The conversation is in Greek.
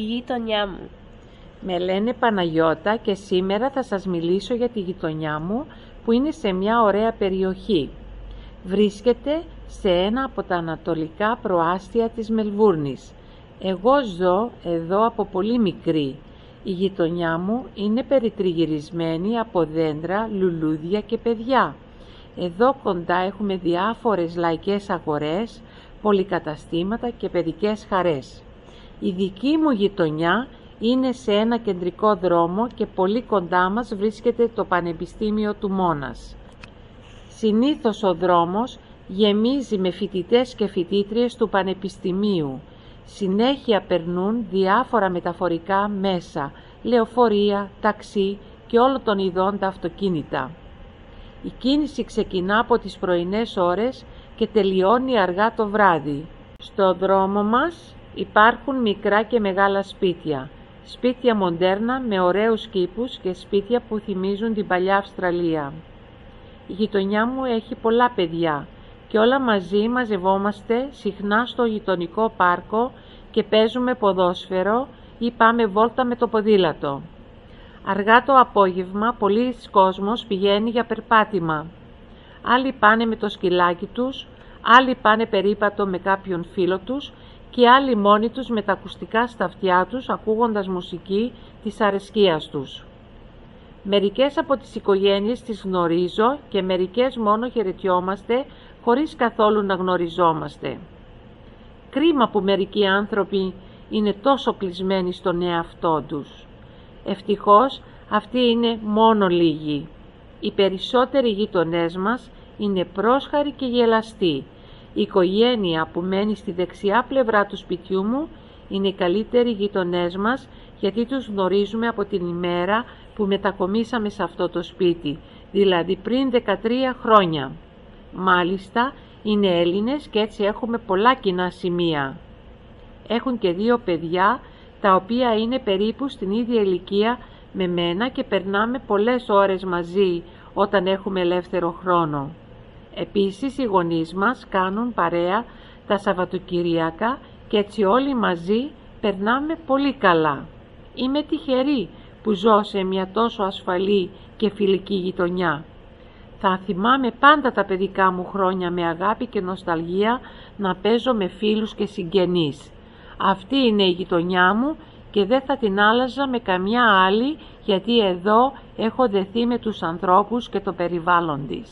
η γειτονιά μου. Με λένε Παναγιώτα και σήμερα θα σας μιλήσω για τη γειτονιά μου που είναι σε μια ωραία περιοχή. Βρίσκεται σε ένα από τα ανατολικά προάστια της Μελβούρνης. Εγώ ζω εδώ από πολύ μικρή. Η γειτονιά μου είναι περιτριγυρισμένη από δέντρα, λουλούδια και παιδιά. Εδώ κοντά έχουμε διάφορες λαϊκές αγορές, πολυκαταστήματα και παιδικές χαρές. Η δική μου γειτονιά είναι σε ένα κεντρικό δρόμο και πολύ κοντά μας βρίσκεται το Πανεπιστήμιο του Μόνας. Συνήθως ο δρόμος γεμίζει με φοιτητές και φοιτήτριες του Πανεπιστημίου. Συνέχεια περνούν διάφορα μεταφορικά μέσα, λεωφορεία, ταξί και όλο των ειδών τα αυτοκίνητα. Η κίνηση ξεκινά από τις πρωινές ώρες και τελειώνει αργά το βράδυ. Στο δρόμο μας υπάρχουν μικρά και μεγάλα σπίτια. Σπίτια μοντέρνα με ωραίους κήπους και σπίτια που θυμίζουν την παλιά Αυστραλία. Η γειτονιά μου έχει πολλά παιδιά και όλα μαζί μαζευόμαστε συχνά στο γειτονικό πάρκο και παίζουμε ποδόσφαιρο ή πάμε βόλτα με το ποδήλατο. Αργά το απόγευμα πολλοί κόσμος πηγαίνει για περπάτημα. Άλλοι πάνε με το σκυλάκι τους, άλλοι πάνε περίπατο με κάποιον φίλο τους και άλλοι μόνοι τους με τα ακουστικά στα αυτιά τους ακούγοντας μουσική της αρεσκίας τους. Μερικές από τις οικογένειες τις γνωρίζω και μερικές μόνο χαιρετιόμαστε χωρίς καθόλου να γνωριζόμαστε. Κρίμα που μερικοί άνθρωποι είναι τόσο κλεισμένοι στον εαυτό τους. Ευτυχώς αυτοί είναι μόνο λίγοι. Οι περισσότεροι γείτονές μας είναι πρόσχαροι και γελαστοί. Η οικογένεια που μένει στη δεξιά πλευρά του σπιτιού μου είναι οι καλύτεροι γείτονές μας γιατί τους γνωρίζουμε από την ημέρα που μετακομίσαμε σε αυτό το σπίτι, δηλαδή πριν 13 χρόνια. Μάλιστα, είναι Έλληνες και έτσι έχουμε πολλά κοινά σημεία. Έχουν και δύο παιδιά, τα οποία είναι περίπου στην ίδια ηλικία με μένα και περνάμε πολλές ώρες μαζί όταν έχουμε ελεύθερο χρόνο. Επίσης οι γονείς μας κάνουν παρέα τα Σαββατοκυριακά και έτσι όλοι μαζί περνάμε πολύ καλά. Είμαι τυχερή που ζω σε μια τόσο ασφαλή και φιλική γειτονιά. Θα θυμάμαι πάντα τα παιδικά μου χρόνια με αγάπη και νοσταλγία να παίζω με φίλους και συγγενείς. Αυτή είναι η γειτονιά μου και δεν θα την άλλαζα με καμιά άλλη γιατί εδώ έχω δεθεί με τους ανθρώπους και το περιβάλλον της.